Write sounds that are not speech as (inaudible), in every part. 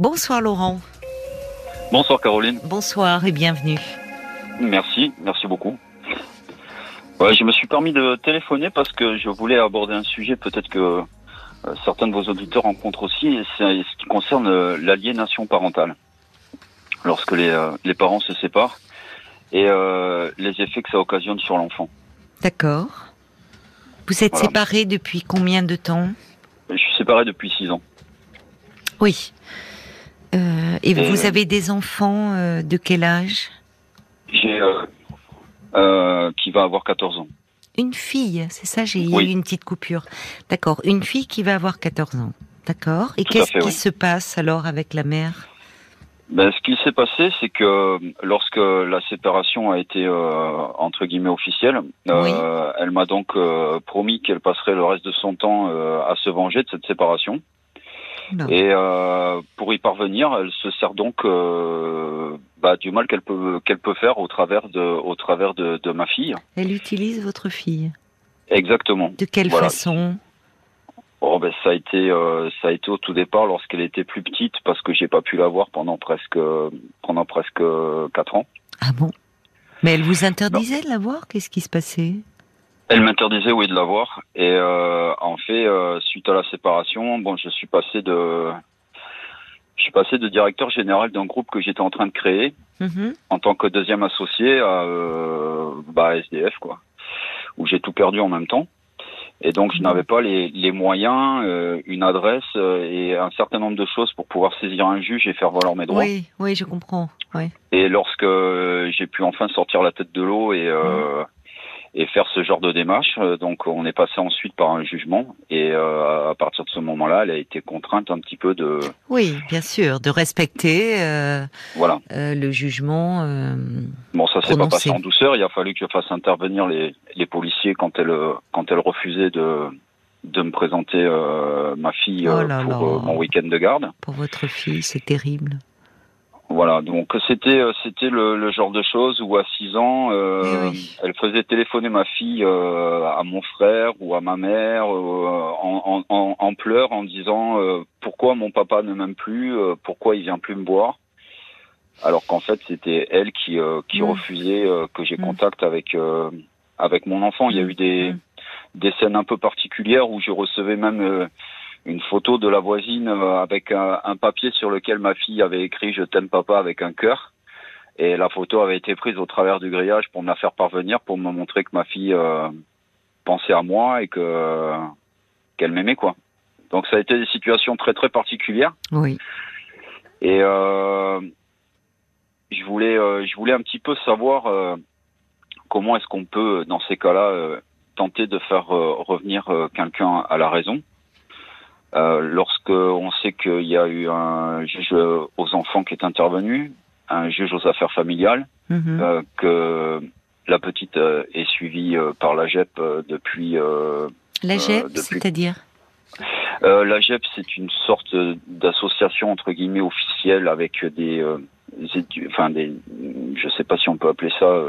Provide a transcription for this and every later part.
Bonsoir Laurent. Bonsoir Caroline. Bonsoir et bienvenue. Merci, merci beaucoup. Ouais, je me suis permis de téléphoner parce que je voulais aborder un sujet peut-être que euh, certains de vos auditeurs rencontrent aussi, et c'est ce qui concerne euh, l'aliénation parentale. Lorsque les, euh, les parents se séparent et les effets que ça occasionne sur l'enfant. D'accord. Vous êtes séparés depuis combien de temps? Je suis séparé depuis six ans. Oui. Et, vous avez des enfants de quel âge? J'ai euh, qui va avoir 14 ans. Une fille, c'est ça, j'ai eu une petite coupure. D'accord, une fille qui va avoir 14 ans. D'accord. Et qu'est-ce qui se passe alors avec la mère? Ben, ce qui s'est passé, c'est que lorsque la séparation a été euh, entre guillemets officielle, euh, elle m'a donc euh, promis qu'elle passerait le reste de son temps à se venger de cette séparation. Et pour y parvenir, elle se sert donc bah, du mal qu'elle peut qu'elle peut faire au travers de au travers de, de, ma fille. Elle utilise votre fille. Exactement. De quelle façon? Oh ben ça a été euh, ça a été au tout départ lorsqu'elle était plus petite parce que j'ai pas pu la voir pendant presque pendant presque quatre ans. Ah bon? Mais elle vous interdisait de la voir? Qu'est-ce qui se passait? Elle m'interdisait oui de la voir et euh, en fait euh, suite à la séparation bon je suis passé de je suis passé de directeur général d'un groupe que j'étais en train de créer mhm. en tant que deuxième associé à euh, bah, SDF, quoi, où j'ai tout perdu en même temps. Et donc, je mhm. n'avais pas les, les moyens, euh, une adresse euh, et un certain nombre de choses pour pouvoir saisir un juge et faire valoir mes droits. Oui, oui, je comprends. Oui. Et lorsque j'ai pu enfin sortir la tête de l'eau et mhm et faire ce genre de démarche. Euh, donc on est passé ensuite par un jugement et euh, à partir de ce moment-là, elle a été contrainte un petit peu de. Oui, bien sûr, de respecter. Euh, voilà. Euh, le jugement. Euh, bon, ça s'est pas passé en douceur. Il a fallu que je fasse intervenir les, les policiers quand elle quand elle refusait de de me présenter ma fille oh pour mon week-end de garde. Pour votre fille, c'est terrible. Voilà, donc c'était euh, c'était le, le, genre de choses où à 6 ans, euh, elle faisait téléphoner ma fille euh, à mon frère ou à ma mère en, en, en, pleurs en disant pourquoi mon papa ne m'aime plus, pourquoi il vient plus me voir, alors qu'en fait c'était elle qui qui mm. refusait que j'ai mm. contact avec avec mon enfant. Il y a eu des mm. des scènes un peu particulières où je recevais même une photo de la voisine euh, avec un, papier sur lequel ma fille avait écrit je t'aime papa avec un cœur et la photo avait été prise au travers du grillage pour me la faire parvenir pour me montrer que ma fille euh, pensait à moi et que qu'elle m'aimait quoi. Donc ça a été des situations très très particulières. Oui. Et euh, je voulais je voulais un petit peu savoir comment est-ce qu'on peut dans ces cas-là tenter de faire revenir quelqu'un à la raison euh, lorsque on sait qu'il y a eu un juge aux enfants qui est intervenu, un juge aux affaires familiales, mhm. euh, que la petite euh, est suivie euh, par la GEP depuis. la GEP, c'est-à-dire La GEP, c'est une sorte d'association entre guillemets officielle avec des, enfin des, je sais pas si on peut appeler ça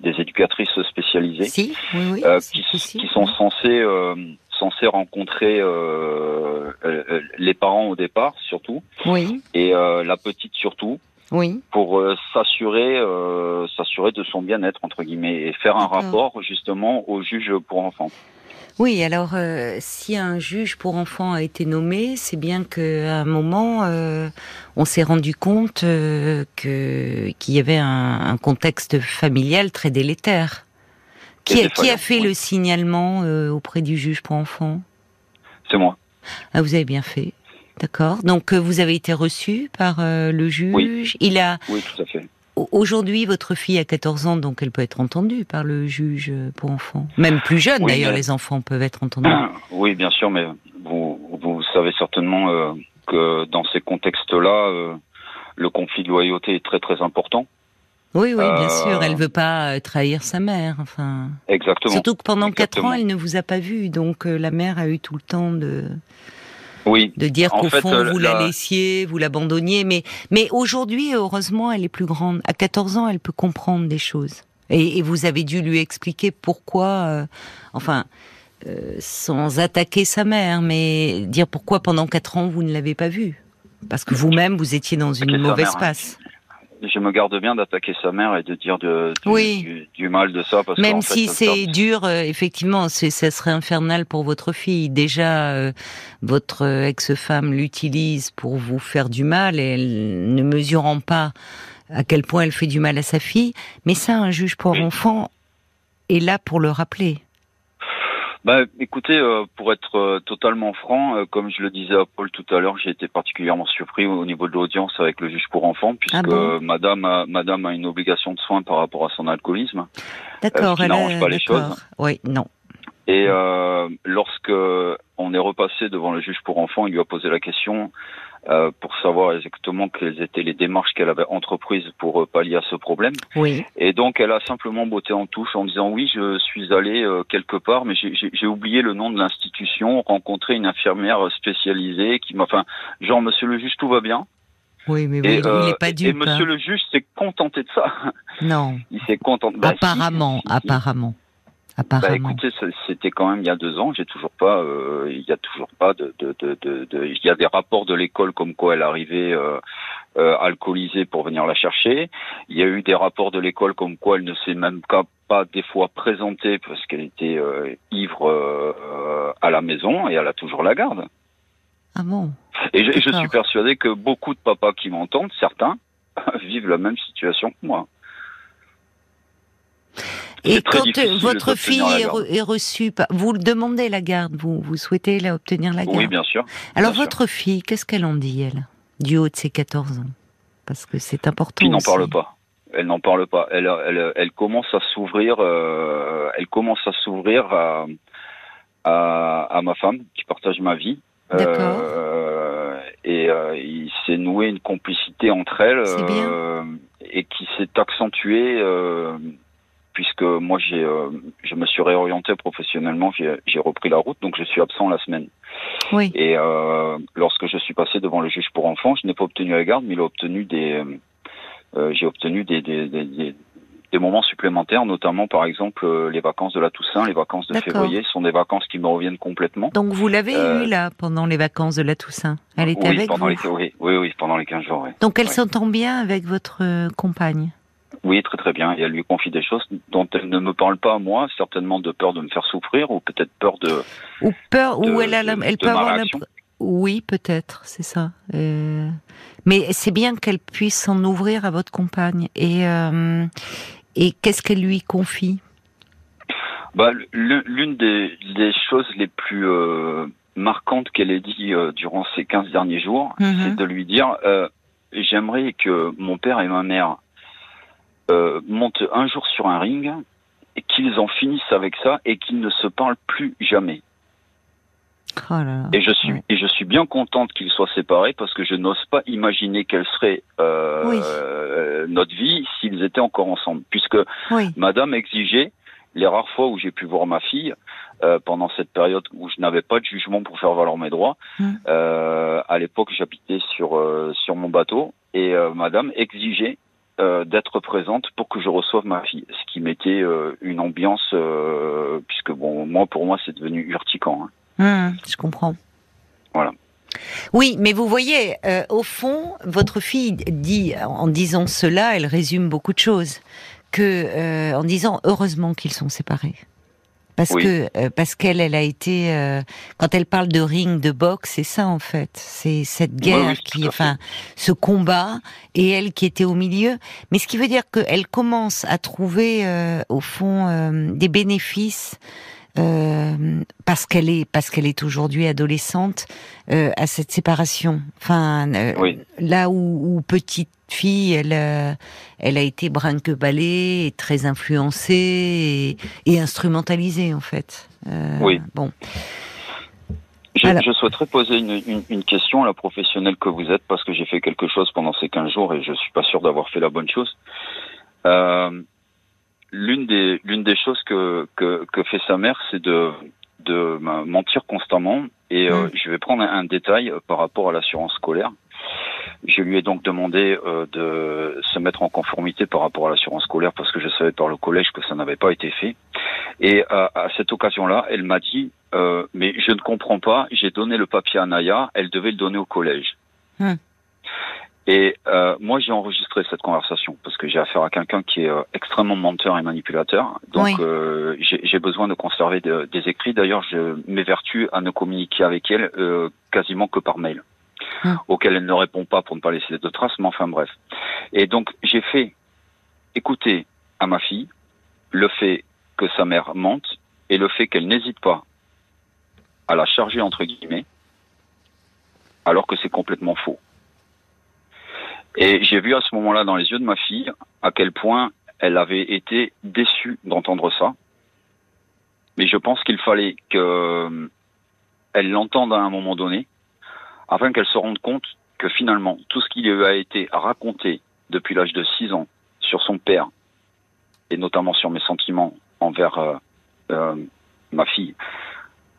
des éducatrices spécialisées, si, oui, oui, qui, qui, sont censées censé rencontrer euh, euh, les parents au départ, surtout. Oui. Et euh, la petite surtout. Oui. Pour s'assurer, s'assurer de son bien-être entre guillemets et faire un rapport justement au juge pour enfants. Oui, alors si un juge pour enfants a été nommé, c'est bien qu'à un moment on s'est rendu compte que qu'il y avait un, un, contexte familial très délétère. Qui, a, fait le signalement euh, auprès du juge pour enfants? C'est moi. Ah, vous avez bien fait. D'accord. Donc euh, vous avez été reçu par euh, le juge? Oui. Il a. Oui, tout à fait. Aujourd'hui, votre fille a 14 ans, donc elle peut être entendue par le juge pour enfants. Même plus jeune, d'ailleurs, les enfants peuvent être entendus. (clears throat) Oui, bien sûr, mais vous, vous savez certainement que dans ces contextes-là, le conflit de loyauté est très très important. Oui, oui, bien sûr. Elle veut pas euh, trahir sa mère. Enfin. Exactement. Surtout que pendant quatre ans, elle ne vous a pas vu, donc euh, la mère a eu tout le temps de. Oui. De dire qu'au fond, euh, vous la... laissiez, vous l'abandonniez. Mais, mais aujourd'hui, heureusement, elle est plus grande. À 14 ans, elle peut comprendre des choses. Et, et vous avez dû lui expliquer pourquoi, enfin, euh, sans attaquer sa mère, mais dire pourquoi pendant quatre ans, vous ne l'avez pas vue. Parce que vous-même, vous étiez dans une mauvaise hein. passe je me garde bien d'attaquer sa mère et de dire de, du, mal de ça. Parce Même si c'est dur, euh, effectivement, ça serait infernal pour votre fille. Déjà, euh, votre ex-femme l'utilise pour vous faire du mal et elle ne mesurant pas à quel point elle fait du mal à sa fille. Mais ça, un juge pour enfant est là pour le rappeler. Bah, écoutez, euh, pour être euh, totalement franc, euh, comme je le disais à Paul tout à l'heure, j'ai été particulièrement surpris au niveau de l'audience avec le juge pour enfants, puisque ah Madame, a, Madame a une obligation de soins par rapport à son alcoolisme. D'accord, elle n'arrange pas les choses. Oui, non. Et lorsque on est repassé devant le juge pour enfants, il lui a posé la question euh, pour savoir exactement quelles étaient les démarches qu'elle avait entreprises pour euh, pallier à ce problème. Oui. Et donc elle a simplement botté en touche en disant oui, je suis allée euh, quelque part, mais j'ai oublié le nom de l'institution, rencontré une infirmière spécialisée qui m'a, enfin, genre Monsieur le juge, tout va bien. Oui, mais il n'est pas dupe. Et Monsieur hein. le juge s'est contenté de ça. Non. (laughs) Il s'est contenté. Bah, apparemment, apparemment. Bah, écoutez, c'était quand même il y a deux ans. J'ai toujours pas, euh, il y a toujours pas de, de, de, de, il y a des rapports de l'école comme quoi elle arrivait euh, euh, alcoolisée pour venir la chercher. Il y a eu des rapports de l'école comme quoi elle ne s'est même pas des fois présentée parce qu'elle était euh, ivre euh, à la maison et elle a toujours la garde. Ah bon? Et je, je suis persuadé que beaucoup de papas qui m'entendent, certains, (laughs) vivent la même situation que moi. Et quand euh, votre fille est, reçue, vous le demandez la garde, vous, vous souhaitez la obtenir la garde Oui, bien sûr. Alors votre fille, qu'est-ce qu'elle en dit, elle, du haut de ses 14 ans? Parce que c'est important. Elle n'en parle pas. Elle n'en parle pas. Elle, elle, elle commence à s'ouvrir. Euh, elle commence à s'ouvrir à, à, ma femme qui partage ma vie. D'accord. Euh, et euh, il s'est noué une complicité entre elles euh, et qui s'est accentuée puisque moi j'ai euh, je me suis réorienté professionnellement, j'ai repris la route, donc je suis absent la semaine. Oui. Et euh, lorsque je suis passé devant le juge pour enfants, je n'ai pas obtenu la garde, mais il a obtenu des euh, j'ai obtenu des, des, des, des, moments supplémentaires, notamment par exemple les vacances de la Toussaint, les vacances de février sont des vacances qui me reviennent complètement. Donc vous l'avez eu là pendant les vacances de la Toussaint? Elle était avec pendant vous? Les, oui, oui, pendant les 15 jours. Donc elle s'entend bien avec votre compagne? Oui, très très bien. Et elle lui confie des choses dont elle ne me parle pas à moi, certainement de peur de me faire souffrir ou peut-être peur de. Ou peur, ou elle, a elle peut avoir Oui, peut-être, c'est ça. Euh... Mais c'est bien qu'elle puisse s'en ouvrir à votre compagne. Et, euh... et qu'est-ce qu'elle lui confie? Bah, L'une des, des, choses les plus euh, marquantes qu'elle ait dit durant ces 15 derniers jours, mhm. c'est de lui dire J'aimerais que mon père et ma mère euh, montent un jour sur un ring, et qu'ils en finissent avec ça et qu'ils ne se parlent plus jamais. Oh et je suis et je suis bien contente qu'ils soient séparés parce que je n'ose pas imaginer quelle serait euh, notre vie s'ils étaient encore ensemble. Puisque Madame exigeait les rares fois où j'ai pu voir ma fille euh, pendant cette période où je n'avais pas de jugement pour faire valoir mes droits. Hum. Euh, à l'époque, j'habitais sur euh, sur mon bateau et Madame exigeait euh, d'être présente pour que je reçoive ma fille, ce qui mettait euh, une ambiance, euh, puisque bon, moi pour moi c'est devenu urticant. Hein. Mmh, je comprends. Voilà. Oui, mais vous voyez, au fond, votre fille dit, en disant cela, elle résume beaucoup de choses, que en disant heureusement qu'ils sont séparés parce que euh, parce qu'elle elle a été euh, quand elle parle de ring de boxe c'est ça en fait. C'est cette guerre qui enfin ce combat et elle qui était au milieu. Mais ce qui veut dire qu'elle commence à trouver euh, au fond des bénéfices parce qu'elle est parce qu'elle est aujourd'hui adolescente à cette séparation enfin là où, où petite fille, elle, euh, elle a été brinque-ballée, et très influencée et, instrumentalisée en fait. Euh, oui. Bon. Je, souhaiterais poser une, question à la professionnelle que vous êtes parce que j'ai fait quelque chose pendant ces 15 jours et je suis pas sûr d'avoir fait la bonne chose. Euh, l'une des l'une des choses que, que, fait sa mère, c'est de de mentir constamment et mmh. je vais prendre un détail par rapport à l'assurance scolaire. Je lui ai donc demandé euh, de se mettre en conformité par rapport à l'assurance scolaire parce que je savais par le collège que ça n'avait pas été fait. Et à, cette occasion-là, elle m'a dit euh, mais je ne comprends pas. J'ai donné le papier à Naya, elle devait le donner au collège. Hmm. Et euh, moi, j'ai enregistré cette conversation parce que j'ai affaire à quelqu'un qui est euh, extrêmement menteur et manipulateur. Donc, euh, j'ai besoin de conserver des écrits. D'ailleurs, je m'évertue à ne communiquer avec elle euh, quasiment que par mail, ah. auquel elle ne répond pas pour ne pas laisser de traces. Mais enfin, bref. Et donc, j'ai fait écouter à ma fille le fait que sa mère mente et le fait qu'elle n'hésite pas à la charger entre guillemets, alors que c'est complètement faux. Et j'ai vu à ce moment-là dans les yeux de ma fille à quel point elle avait été déçue d'entendre ça. Mais je pense qu'il fallait qu'elle euh, l'entende à un moment donné, afin qu'elle se rende compte que finalement, tout ce qui lui a été raconté depuis l'âge de 6 ans sur son père, et notamment sur mes sentiments envers euh, euh, ma fille,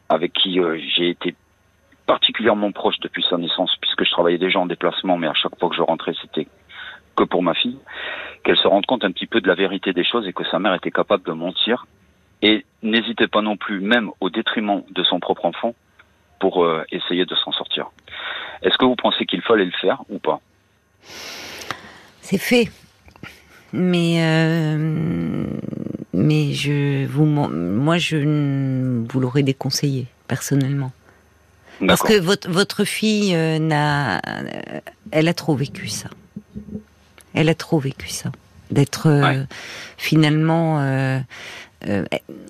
avec qui j'ai été particulièrement proche depuis sa naissance, puisque je travaillais déjà en déplacement, mais à chaque fois que je rentrais, c'était que pour ma fille, qu'elle se rende compte un petit peu de la vérité des choses et que sa mère était capable de mentir. Et n'hésitait pas non plus, même au détriment de son propre enfant, pour euh, essayer de s'en sortir. Est-ce que vous pensez qu'il fallait le faire ou pas? C'est fait. Mais euh, mais je vous moi je vous l'aurais déconseillé personnellement. Parce que votre, votre fille euh, n'a, elle a trop vécu ça. Elle a trop vécu ça. D'être euh, finalement euh,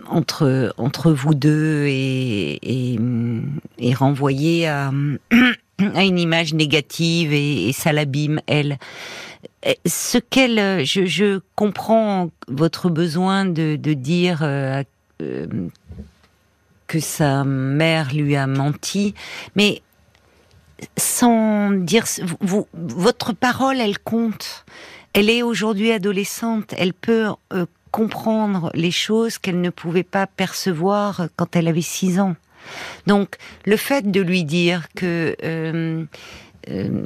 entre entre vous deux et, et, et renvoyée à, (clears throat) à une image négative et, et ça l'abîme elle. Ce qu'elle, je, je comprends votre besoin de, de dire que sa mère lui a menti, mais sans dire vous, votre parole, elle compte. Elle est aujourd'hui adolescente. Elle peut euh, comprendre les choses qu'elle ne pouvait pas percevoir quand elle avait six ans. Donc, le fait de lui dire que euh, euh,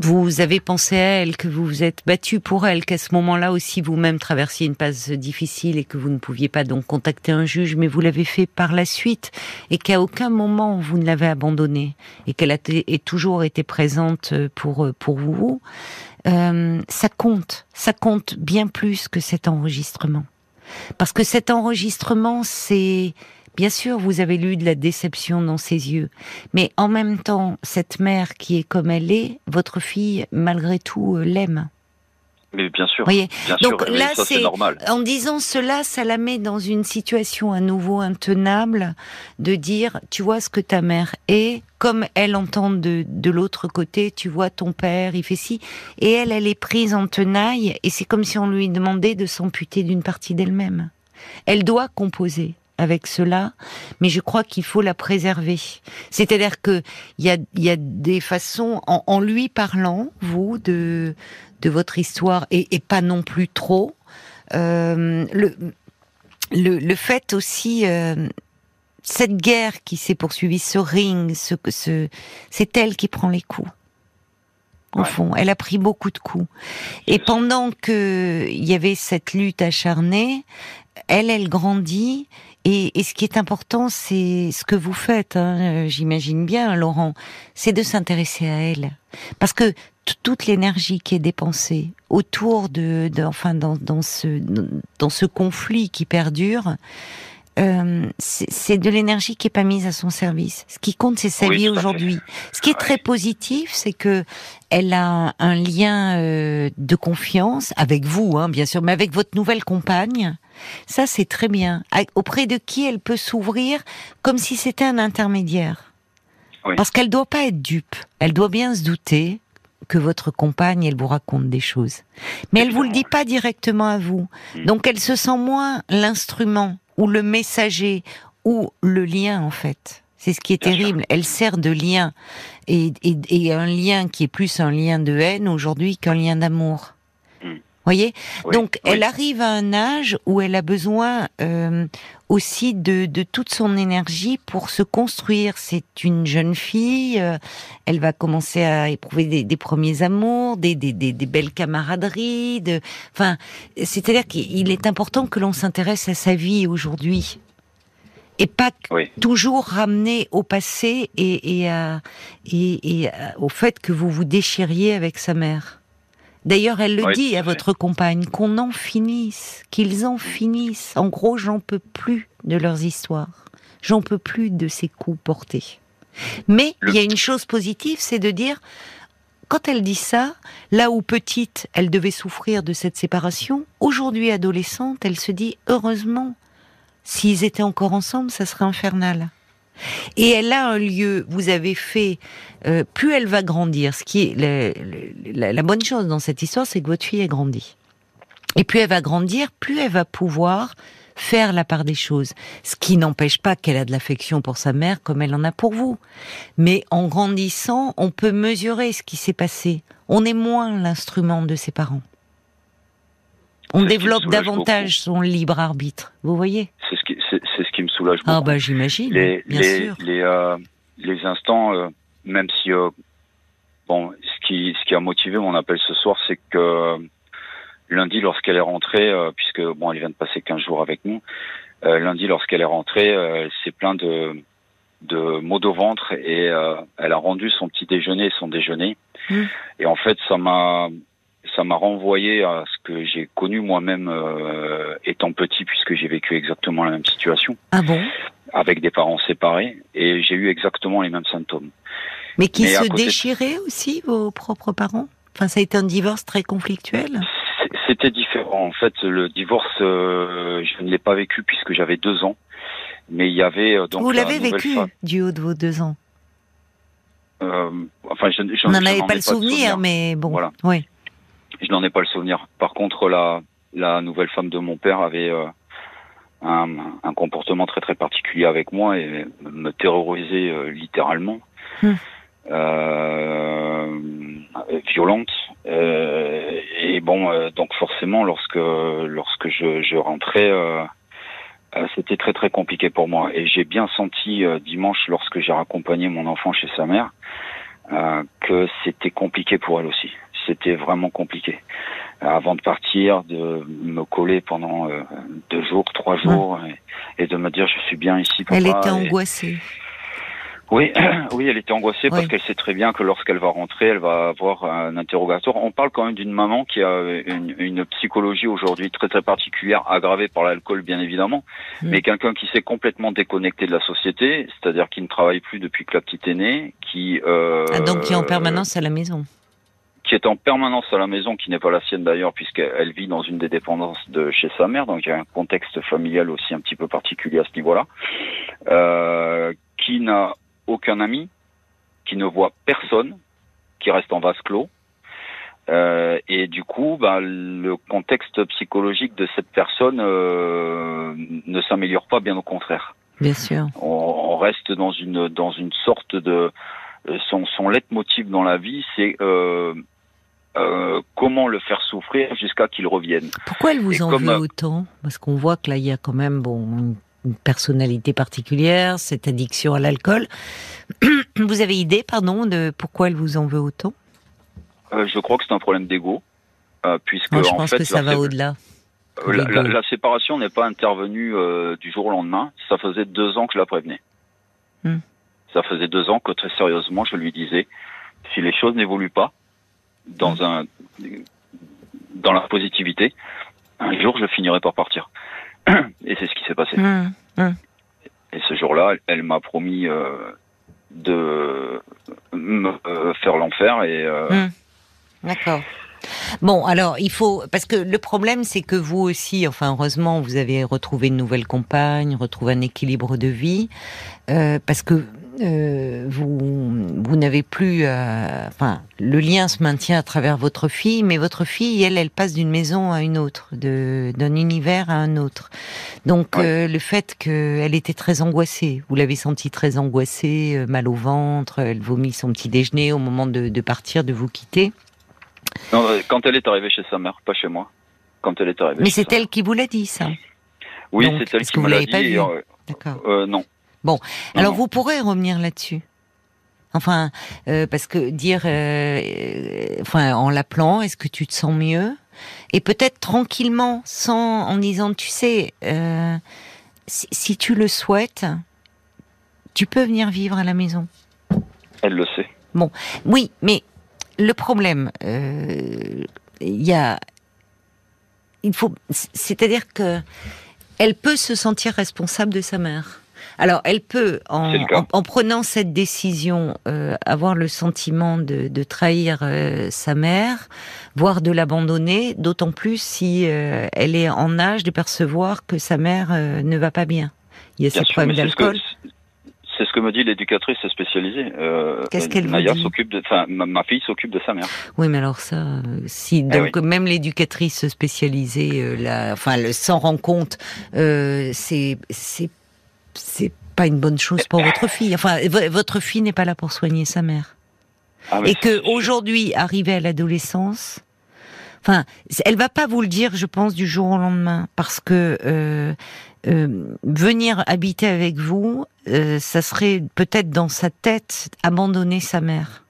vous avez pensé à elle, que vous vous êtes battu pour elle, qu'à ce moment-là aussi vous-même traversiez une passe difficile et que vous ne pouviez pas donc contacter un juge, mais vous l'avez fait par la suite et qu'à aucun moment vous ne l'avez abandonnée et qu'elle a toujours été présente pour pour vous, euh, ça compte, ça compte bien plus que cet enregistrement, parce que cet enregistrement c'est Bien sûr, vous avez lu de la déception dans ses yeux, mais en même temps, cette mère qui est comme elle est, votre fille, malgré tout, euh, l'aime. Mais bien sûr. Voyez Donc là, c'est normal. En disant cela, ça la met dans une situation à nouveau intenable de dire, tu vois ce que ta mère est, comme elle entend de, de l'autre côté, tu vois ton père, il fait ci, et elle, elle est prise en tenaille, et c'est comme si on lui demandait de s'amputer d'une partie d'elle-même. Elle doit composer avec cela, mais je crois qu'il faut la préserver. C'est-à-dire que il y a, y a des façons, en, lui parlant, vous, de, de votre histoire, et, pas non plus trop, euh, le, le, le, fait aussi, euh, cette guerre qui s'est poursuivie, ce ring, ce, ce, c'est elle qui prend les coups. Au fond, elle a pris beaucoup de coups. Et pendant que il y avait cette lutte acharnée, elle, elle grandit et, et, ce qui est important, c'est ce que vous faites, hein, euh, j'imagine bien, Laurent, c'est de s'intéresser à elle. Parce que toute l'énergie qui est dépensée autour de, enfin, dans, dans, ce, dans ce conflit qui perdure, euh, c'est de l'énergie qui est pas mise à son service. Ce qui compte, c'est sa vie aujourd'hui. Ce qui est très positif, c'est que elle a un lien euh, de confiance avec vous, hein, bien sûr, mais avec votre nouvelle compagne. Ça, c'est très bien. Auprès de qui elle peut s'ouvrir comme si c'était un intermédiaire? Parce qu'elle doit pas être dupe. Elle doit bien se douter que votre compagne, elle vous raconte des choses. Mais elle vous le dit pas directement à vous. Hmm. Donc elle se sent moins l'instrument ou le messager ou le lien en fait. C'est ce qui est terrible. Elle sert de lien et, et, un lien qui est plus un lien de haine aujourd'hui qu'un lien d'amour. Voyez Donc elle arrive à un âge où elle a besoin euh, aussi de, de, toute son énergie pour se construire. C'est une jeune fille, euh, elle va commencer à éprouver des, des premiers amours, des, des, des, belles camaraderies. De, enfin, c'est-à-dire qu'il est important que l'on s'intéresse à sa vie aujourd'hui. et pas toujours ramener au passé et, et, au fait que vous vous déchiriez avec sa mère. D'ailleurs, elle le dit à votre compagne, qu'on en finisse, qu'ils en finissent. En gros, j'en peux plus de leurs histoires. J'en peux plus de ces coups portés. Mais il y a une chose positive, c'est de dire, quand elle dit ça, là où petite, elle devait souffrir de cette séparation, aujourd'hui adolescente, elle se dit, heureusement, s'ils étaient encore ensemble, ça serait infernal. Et elle a un lieu, vous avez fait, euh, plus elle va grandir, ce qui est la, bonne chose dans cette histoire, c'est que votre fille a grandi. Et plus elle va grandir, plus elle va pouvoir faire la part des choses. Ce qui n'empêche pas qu'elle a de l'affection pour sa mère comme elle en a pour vous. Mais en grandissant, on peut mesurer ce qui s'est passé. On est moins l'instrument de ses parents. On développe davantage son libre arbitre. Vous voyez? C'est ce qui, c'est, ce qui me soulage ah, beaucoup. Ah bah j'imagine. Les, bien sûr. Les, euh, les instants, euh, même si euh, bon, ce qui, ce qui a motivé mon appel ce soir, c'est que lundi, lorsqu'elle est rentrée, puisque bon, elle vient de passer 15 jours avec nous, lundi, lorsqu'elle est rentrée, elle s'est plein de de maux de ventre et elle a rendu son petit déjeuner et son déjeuner. Mmh. Et en fait, ça m'a ça m'a renvoyé à ce que j'ai connu moi-même euh, étant petit, puisque j'ai vécu exactement la même situation. Ah bon? Avec des parents séparés, et j'ai eu exactement les mêmes symptômes. Mais qui se déchiraient aussi, vos propres parents? Enfin, ça a été un divorce très conflictuel? C'était différent. En fait, le divorce, euh, je ne l'ai pas vécu puisque j'avais deux ans. Mais il y avait euh, donc. Vous l'avez vécu du haut de vos deux ans? Euh, enfin, je, je, n'en avais pas le souvenir, mais bon. Voilà. Oui. Je n'en ai pas le souvenir. Par contre, la, la nouvelle femme de mon père avait euh, un, un, comportement très très particulier avec moi et me terrorisait euh, littéralement. Hmm. Euh, violente euh, et bon donc forcément lorsque lorsque je, je rentrais c'était très très compliqué pour moi et j'ai bien senti dimanche lorsque j'ai raccompagné mon enfant chez sa mère que c'était compliqué pour elle aussi c'était vraiment compliqué. Avant de partir, de me coller pendant euh, deux jours, trois jours, et, de me dire je suis bien ici. Elle était angoissée. Oui, (clears throat) oui, elle était angoissée parce qu'elle sait très bien que lorsqu'elle va rentrer, elle va avoir un interrogatoire. On parle quand même d'une maman qui a une, psychologie aujourd'hui très très particulière, aggravée par l'alcool bien évidemment, mm. mais quelqu'un qui s'est complètement déconnecté de la société, c'est-à-dire qui ne travaille plus depuis que la petite est née, qui euh, ah, donc qui est en permanence à la maison qui est en permanence à la maison, qui n'est pas la sienne d'ailleurs, puisqu'elle vit dans une des dépendances de chez sa mère, donc il y a un contexte familial aussi un petit peu particulier à ce niveau-là, euh, qui n'a aucun ami, qui ne voit personne, qui reste en vase clos. Euh, et du coup, bah, le contexte psychologique de cette personne euh, ne s'améliore pas, bien au contraire. Bien sûr. On, on, reste dans une dans une sorte de son son leitmotiv dans la vie, c'est euh, euh, comment le faire souffrir jusqu'à qu'il revienne. Pourquoi elle vous en veut euh, autant? Parce qu'on voit que là, il y a quand même bon, une personnalité particulière, cette addiction à l'alcool. (clears throat) vous avez idée, pardon, de pourquoi elle vous en veut autant? Euh, Je crois que c'est un problème d'ego. puisque Moi, je pense que ça va au-delà. La, séparation n'est pas intervenue du jour au lendemain. Ça faisait deux ans que je la prévenais. Hmm. Ça faisait deux ans que très sérieusement, je lui disais, si les choses n'évoluent pas, dans un dans la positivité, un jour je finirai par partir. (clears throat) Et c'est ce qui s'est passé. Mm. Mm. Et ce jour-là, elle, m'a promis euh, de me euh, faire l'enfer et. Euh, D'accord. Bon, alors il faut parce que le problème c'est que vous aussi, enfin heureusement, vous avez retrouvé une nouvelle compagne, retrouvé un équilibre de vie, parce que euh, vous, vous n'avez plus, euh, enfin, le lien se maintient à travers votre fille, mais votre fille, elle, elle passe d'une maison à une autre, d'un univers à un autre. Donc, euh, le fait qu'elle était très angoissée, vous l'avez senti très angoissée, mal au ventre, elle vomit son petit déjeuner au moment de, de partir, de vous quitter. Non, quand elle est arrivée chez sa mère, pas chez moi. Quand elle est arrivée. Mais c'est elle qui vous l'a dit, ça. Oui, c'est elle qui me l'a dit. D'accord. non, Bon, alors vous pourrez revenir là-dessus. Enfin, euh, parce que dire, euh, enfin, en l'appelant, est-ce que tu te sens mieux? Et peut-être tranquillement, sans en disant, tu sais, euh, si, tu le souhaites, tu peux venir vivre à la maison. Elle le sait. Bon, oui, mais le problème, euh, il y a, il faut, c'est-à-dire que elle peut se sentir responsable de sa mère. Alors, elle peut, en, prenant cette décision, euh, avoir le sentiment de, trahir euh, sa mère, voire de l'abandonner, d'autant plus si euh, elle est en âge de percevoir que sa mère ne va pas bien. Il y a ces problèmes d'alcool. C'est ce que me dit l'éducatrice spécialisée. Qu'est-ce qu'elle s'occupe de, ma, fille s'occupe de sa mère. Oui, mais alors ça, si eh même l'éducatrice spécialisée, la, enfin, s'en rend compte, c'est c'est c'est pas une bonne chose pour votre fille. Enfin, votre fille n'est pas là pour soigner sa mère. Ah, et que aujourd'hui, arrivée à l'adolescence, enfin, elle va pas vous le dire, je pense, du jour au lendemain, parce que euh, euh, venir habiter avec vous, euh, ça serait peut-être dans sa tête abandonner sa mère,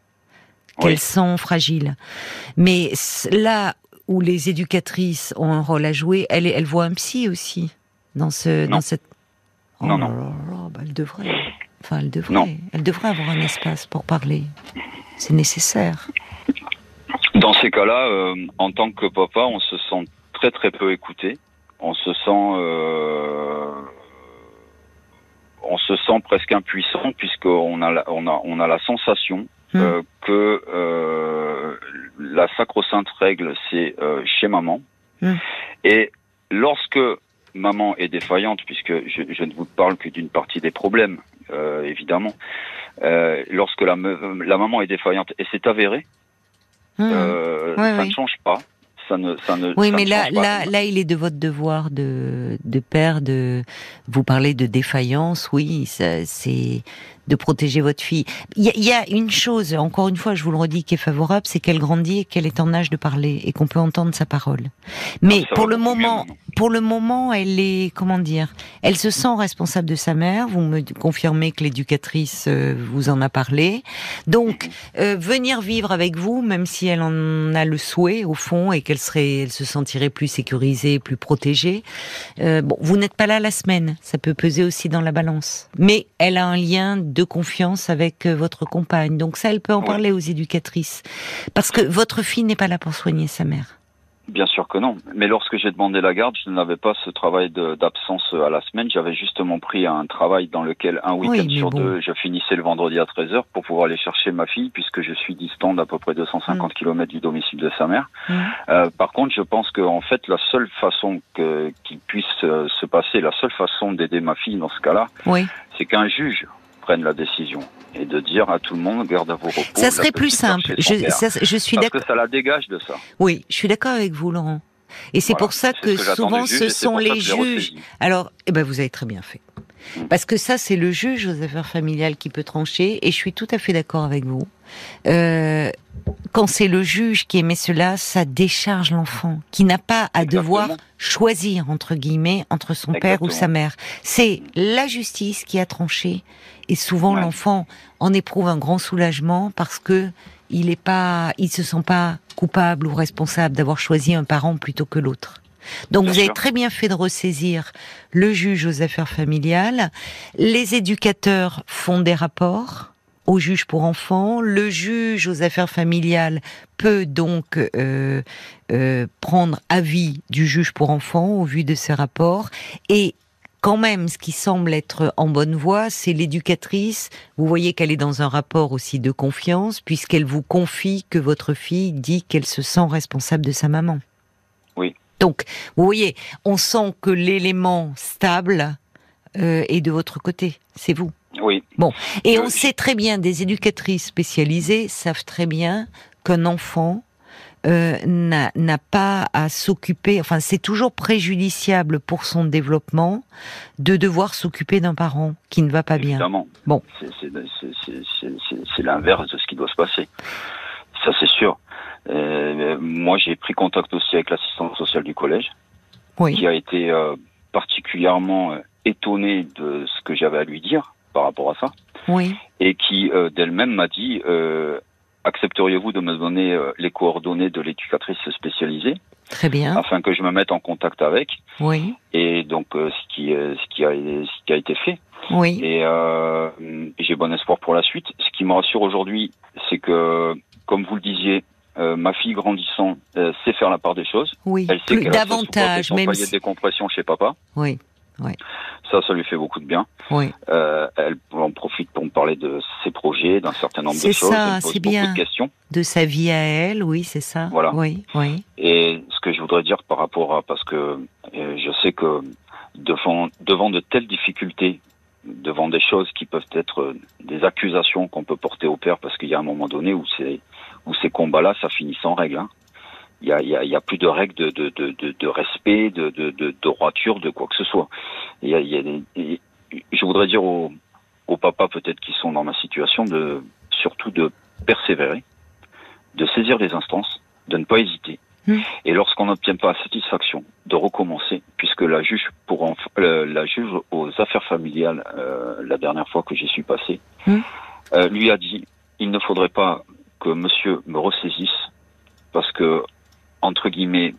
qu'elle sent fragile. Mais là où les éducatrices ont un rôle à jouer, elle, elle voit un psy aussi dans ce, dans cette Oh non, non. Bah, elle devrait. Enfin, elle devrait. Elle devrait avoir un espace pour parler. C'est nécessaire. Dans ces cas-là, euh, en tant que papa, on se sent très très peu écouté. On se sent, euh, on se sent presque impuissant puisqu'on a, la, on a, on a la sensation hmm. euh, que la sacro-sainte règle, c'est chez maman. Hmm. Et lorsque maman est défaillante, puisque je, ne vous parle que d'une partie des problèmes, euh, évidemment, euh, lorsque la, la, maman est défaillante, et c'est avéré, mmh. euh, ça ne change pas. Ça ne, ça ne, oui, mais là, là, là, il est de votre devoir de, de père de vous parler de défaillance. Oui, c'est de protéger votre fille. Il y, a une chose, encore une fois, je vous le redis, qui est favorable, c'est qu'elle grandit et qu'elle est en âge de parler et qu'on peut entendre sa parole. Mais pour le moment, pour le moment, elle est, comment dire, elle se sent responsable de sa mère. Vous me confirmez que l'éducatrice euh, vous en a parlé. Donc, euh, venir vivre avec vous, même si elle en a le souhait au fond et qu'elle serait, elle se sentirait plus sécurisée, plus protégée. Euh, bon, vous n'êtes pas là la semaine, ça peut peser aussi dans la balance. Mais elle a un lien de confiance avec euh, votre compagne. Donc ça, elle peut en parler aux éducatrices. Parce que votre fille n'est pas là pour soigner sa mère. Bien sûr que non. Mais lorsque j'ai demandé la garde, je n'avais pas ce travail d'absence à la semaine. J'avais justement pris un travail dans lequel un week-end sur deux, je finissais le vendredi à 13h pour pouvoir aller chercher ma fille puisque je suis distant d'à peu près 250 mm. km du domicile de sa mère. Mm. Euh, par contre, je pense qu'en fait, la seule façon qu'il puisse euh, se passer, la seule façon d'aider ma fille dans ce cas-là, c'est qu'un juge prenne la décision et de dire à tout le monde garde à vos repos. Ça serait plus simple. Je, je, suis d'accord. Parce que ça la dégage de ça. Oui, je suis d'accord avec vous, Laurent. Et c'est pour ça que, souvent ce sont les juges. Alors, eh ben, vous avez très bien fait. Mm. Parce que ça, c'est le juge aux affaires familiales qui peut trancher, et je suis tout à fait d'accord avec vous. Euh, quand c'est le juge qui émet cela, ça décharge l'enfant, qui n'a pas à devoir choisir, entre guillemets, entre son père ou sa mère. C'est la justice qui a tranché, et souvent l'enfant en éprouve un grand soulagement parce que il est pas, il se sent pas coupable ou responsable d'avoir choisi un parent plutôt que l'autre. Donc vous avez très bien fait de ressaisir le juge aux affaires familiales. Les éducateurs font des rapports au juge pour enfants. Le juge aux affaires familiales peut donc euh, euh, prendre avis du juge pour enfants au vu de ces rapports. Et quand même, ce qui semble être en bonne voie, c'est l'éducatrice. Vous voyez qu'elle est dans un rapport aussi de confiance, puisqu'elle vous confie que votre fille dit qu'elle se sent responsable de sa maman. Oui. Donc, vous voyez, on sent que l'élément stable euh, est de votre côté. C'est vous. Oui. Bon. Et on sait très bien, des éducatrices spécialisées savent très bien qu'un enfant euh, n'a pas à s'occuper, enfin c'est toujours préjudiciable pour son développement de devoir s'occuper d'un parent qui ne va pas bien. Évidemment. Bon. C'est l'inverse de ce qui doit se passer. Ça c'est sûr. Euh, moi, j'ai pris contact aussi avec l'assistante sociale du collège, qui a été euh, particulièrement euh, étonnée de ce que j'avais à lui dire par rapport à ça, oui. et qui d'elle-même m'a dit accepteriez-vous de me donner les coordonnées de l'éducatrice spécialisée Très bien. Afin que je me mette en contact avec. Oui. Et donc ce qui ce qui a ce qui a été fait. Oui. Et j'ai bon espoir pour la suite. Ce qui me rassure aujourd'hui, c'est que comme vous le disiez, euh, ma fille grandissant euh, sait faire la part des choses. Oui, elle sait plus, davantage, même si... de décompression chez papa. Oui, oui. Ça, ça lui fait beaucoup de bien. Oui. Euh, elle en profite pour me parler de ses projets, d'un certain nombre de choses. C'est ça, c'est bien. De, questions. de sa vie à elle, oui, c'est ça. Voilà. Oui, oui. Et ce que je voudrais dire par rapport à, parce que euh, je sais que devant, devant de telles difficultés, devant des choses qui peuvent être des accusations qu'on peut porter au père, parce qu'il y a un moment donné où c'est où ces combats-là, ça finit sans règle. Hein. Il y a, y, a, y a, plus de règles de, de, de, de respect, de, de, de, droiture, de quoi que ce soit. Il y a, y a je voudrais dire aux, aux papas peut-être qui sont dans ma situation de surtout de persévérer, de saisir les instances, de ne pas hésiter. Mmh. Et lorsqu'on n'obtient pas satisfaction, de recommencer, puisque la juge pour euh, la juge aux affaires familiales, euh, la dernière fois que j'y suis passé, mmh. euh, lui a dit il ne faudrait pas que monsieur me ressaisisse parce que, entre guillemets,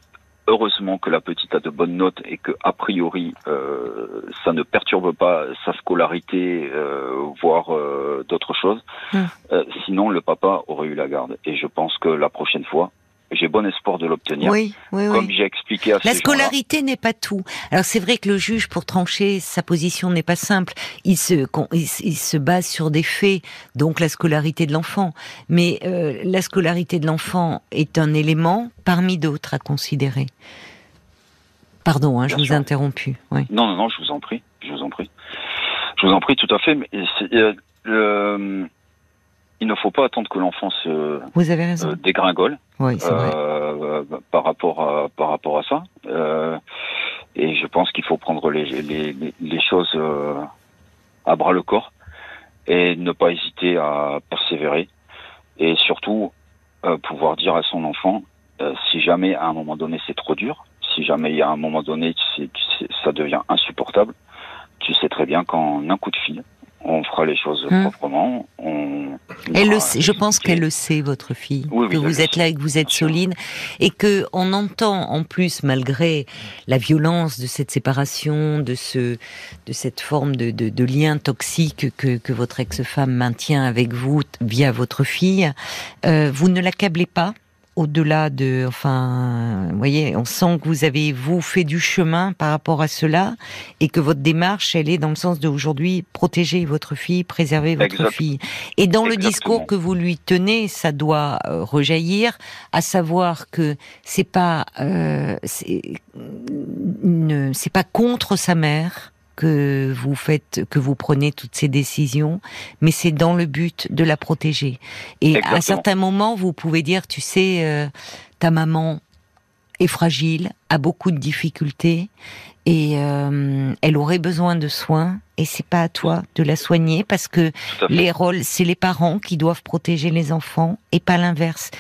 heureusement que la petite a de bonnes notes et que, a priori, euh, ça ne perturbe pas sa scolarité, euh, voire euh, d'autres choses. Hum. sinon, le papa aurait eu la garde. Et je pense que la prochaine fois, j'ai bon espoir de l'obtenir. Oui, oui, Comme j'ai expliqué à La scolarité n'est pas tout. Alors c'est vrai que le juge, pour trancher sa position, n'est pas simple. Il se, il, se base sur des faits, donc la scolarité de l'enfant. Mais euh, la scolarité de l'enfant est un élément parmi d'autres à considérer. Pardon, hein, je vous ai interrompu. Oui. Non, non, non, je vous en prie, je vous en prie. Je vous en prie, tout à fait. Mais euh, il ne faut pas attendre que l'enfant se Vous avez raison. Euh, dégringole oui, euh, par rapport à, par rapport à ça. Euh, et je pense qu'il faut prendre les, les, les choses à bras le corps et ne pas hésiter à persévérer et surtout pouvoir dire à son enfant si jamais à un moment donné c'est trop dur, si jamais à un moment donné ça devient insupportable, tu sais très bien qu'en un coup de fil, on fera les choses hum. proprement. On elle le sait, je pense qu'elle le sait, votre fille, que vous êtes là et que vous êtes solide, et que on entend en plus, malgré la violence de cette séparation, de ce, de cette forme de, de, de lien toxique que, que votre ex-femme maintient avec vous via votre fille, euh, vous ne l'accablez pas au-delà de, enfin, vous voyez, on sent que vous avez vous fait du chemin par rapport à cela et que votre démarche, elle est dans le sens d'aujourd'hui protéger votre fille, préserver votre fille. Et dans le discours que vous lui tenez, ça doit euh, rejaillir, à savoir que c'est pas, euh, c'est pas contre sa mère que vous faites, que vous prenez toutes ces décisions, mais c'est dans le but de la protéger. Et à certains moments, vous pouvez dire, tu sais, euh, ta maman est fragile, a beaucoup de difficultés, et euh, elle aurait besoin de soins, et c'est pas à toi de la soigner parce que les rôles, c'est les parents qui doivent protéger les enfants et pas l'inverse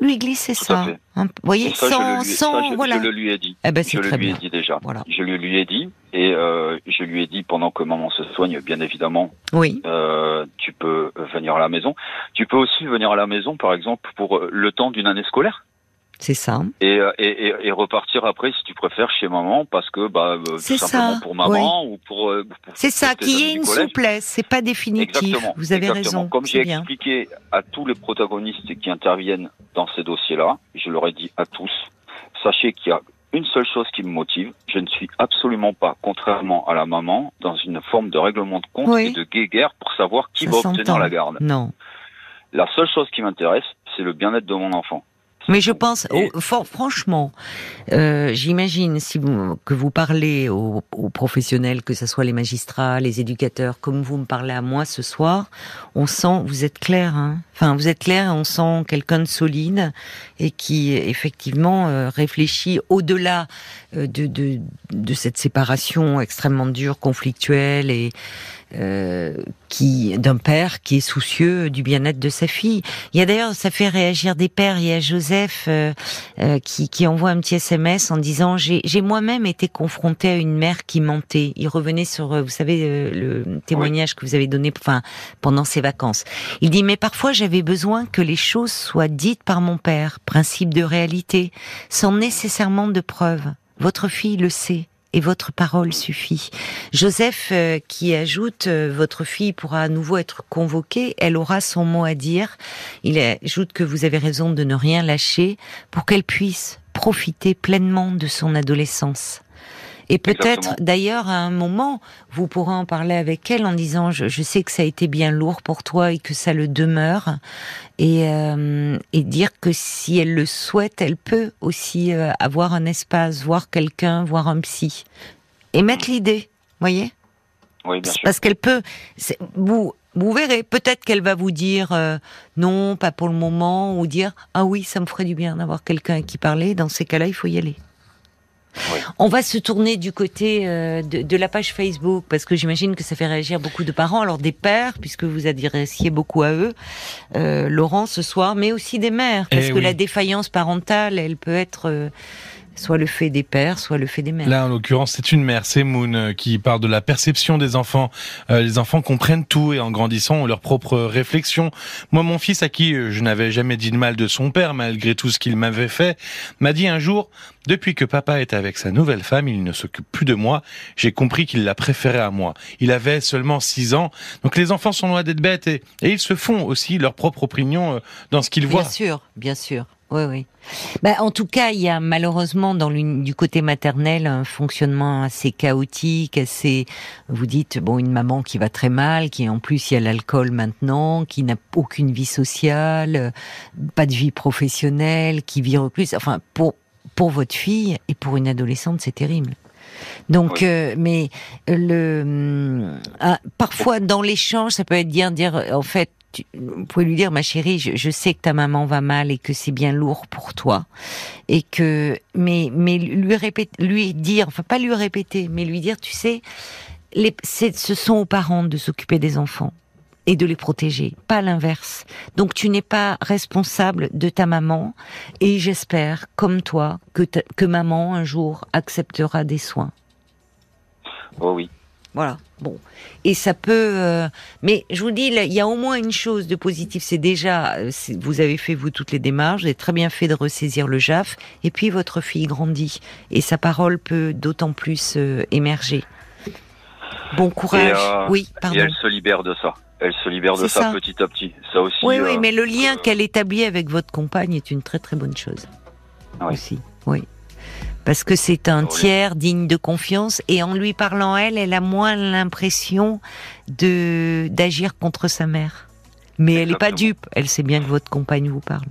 lui glisser ça. Hein, vous voyez, sans, sans, voilà. Je le lui ai dit. Eh ben, je le lui ai dit déjà. Voilà. Je le lui ai dit et euh, je lui ai dit pendant que maman se soigne, bien évidemment. Oui. Euh, tu peux venir à la maison. Tu peux aussi venir à la maison, par exemple, pour euh, le temps d'une année scolaire. C'est ça. Euh, et, et, et, repartir après, si tu préfères, chez maman, parce que bah, euh, tout simplement pour maman ou pour. Euh, c'est ça, qu'il y ait une souplesse, c'est pas définitif. Exactement, Vous avez exactement. raison. Comme j'ai expliqué à tous les protagonistes qui interviennent dans ces dossiers-là, je leur ai dit à tous, sachez qu'il y a une seule chose qui me motive, je ne suis absolument pas, contrairement à la maman, dans une forme de règlement de compte et de guéguerre pour savoir qui va obtenir la garde. Non. La seule chose qui m'intéresse, c'est le bien-être de mon enfant. Mais je pense, franchement, euh, j'imagine si vous, que vous parlez aux, professionnels, que ce soit les magistrats, les éducateurs, comme vous me parlez à moi ce soir, on sent, vous êtes clair, hein. Enfin vous êtes clair, et on sent quelqu'un de solide et qui effectivement euh, réfléchit au-delà euh, de, de, de cette séparation extrêmement dure, conflictuelle et euh, qui d'un père qui est soucieux du bien-être de sa fille. Il y a d'ailleurs, ça fait réagir des pères. Il y a Joseph euh, euh, qui, qui envoie un petit SMS en disant j'ai moi-même été confronté à une mère qui mentait. Il revenait sur, vous savez, le témoignage que vous avez donné, enfin pendant ses vacances. Il dit mais parfois j'avais besoin que les choses soient dites par mon père, principe de réalité, sans nécessairement de preuves. Votre fille le sait et votre parole suffit. Joseph euh, qui ajoute euh, votre fille pourra à nouveau être convoquée, elle aura son mot à dire. Il ajoute que vous avez raison de ne rien lâcher pour qu'elle puisse profiter pleinement de son adolescence. Et peut-être, d'ailleurs, à un moment, vous pourrez en parler avec elle en disant, je, sais que ça a été bien lourd pour toi et que ça le demeure, et, euh, et dire que si elle le souhaite, elle peut aussi euh, avoir un espace, voir quelqu'un, voir un psy, et mettre l'idée, voyez? Oui, bien sûr. Parce qu'elle peut, vous, vous verrez, peut-être qu'elle va vous dire euh, non, pas pour le moment, ou dire ah oui, ça me ferait du bien d'avoir quelqu'un à qui parler. Dans ces cas-là, il faut y aller. On va se tourner du côté euh, de, la page Facebook parce que j'imagine que ça fait réagir beaucoup de parents, alors des pères puisque vous adressiez beaucoup à eux, euh, Laurent ce soir, mais aussi des mères parce eh que la défaillance parentale, elle peut être euh, soit le fait des pères, soit le fait des mères. Là, en l'occurrence, c'est une mère, c'est Moon, euh, qui parle de la perception des enfants. Euh, les enfants comprennent tout et en grandissant ont leurs propres réflexions. Moi, mon fils, à qui euh, je n'avais jamais dit de mal de son père, malgré tout ce qu'il m'avait fait, m'a dit un jour, depuis que papa est avec sa nouvelle femme, il ne s'occupe plus de moi. J'ai compris qu'il la préférait à moi. Il avait seulement six ans. Donc les enfants sont loin d'être bêtes et, et, ils se font aussi leur propre opinion dans ce qu'ils voient. Bien sûr, bien sûr. Oui, oui. Bah, en tout cas, il y a malheureusement dans du côté maternel un fonctionnement assez chaotique, assez. Vous dites bon, une maman qui va très mal, qui en plus il y a l'alcool maintenant, qui n'a aucune vie sociale, pas de vie professionnelle, qui vit plus. Enfin, pour pour votre fille et pour une adolescente, c'est terrible. Donc, euh, mais le hum, ah, parfois dans l'échange, ça peut être dire dire en fait vous pouvez lui dire, ma chérie, je, sais que ta maman va mal et que c'est bien lourd pour toi, et que, mais, mais lui répéter, lui dire, enfin pas lui répéter, mais lui dire, tu sais, ce sont aux parents de s'occuper des enfants et de les protéger, pas l'inverse. Donc tu n'es pas responsable de ta maman, et j'espère, comme toi, que, que maman un jour acceptera des soins. Oh oui. Voilà. Bon. Et ça peut. Euh, mais je vous dis, il y a au moins une chose de positif. C'est déjà, euh, vous avez fait vous toutes les démarches, vous avez très bien fait de ressaisir le JAF. Et puis votre fille grandit et sa parole peut d'autant plus euh, émerger. Bon courage. oui, pardon. Et elle se libère de ça. Elle se libère de ça, petit à petit. Ça aussi. Oui, oui, mais le lien qu'elle établit avec votre compagne est une très très bonne chose. Oui. Aussi. Oui parce que c'est un tiers digne de confiance et en lui parlant elle, elle a moins l'impression de d'agir contre sa mère. Mais elle n'est pas dupe, elle sait bien que votre compagne vous parle.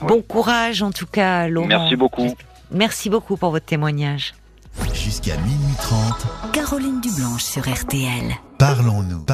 Bon courage en tout cas, Laurent. Merci beaucoup. Merci beaucoup pour votre témoignage. Jusqu'à minuit 30. Caroline Dublanche sur RTL. Parlons-nous.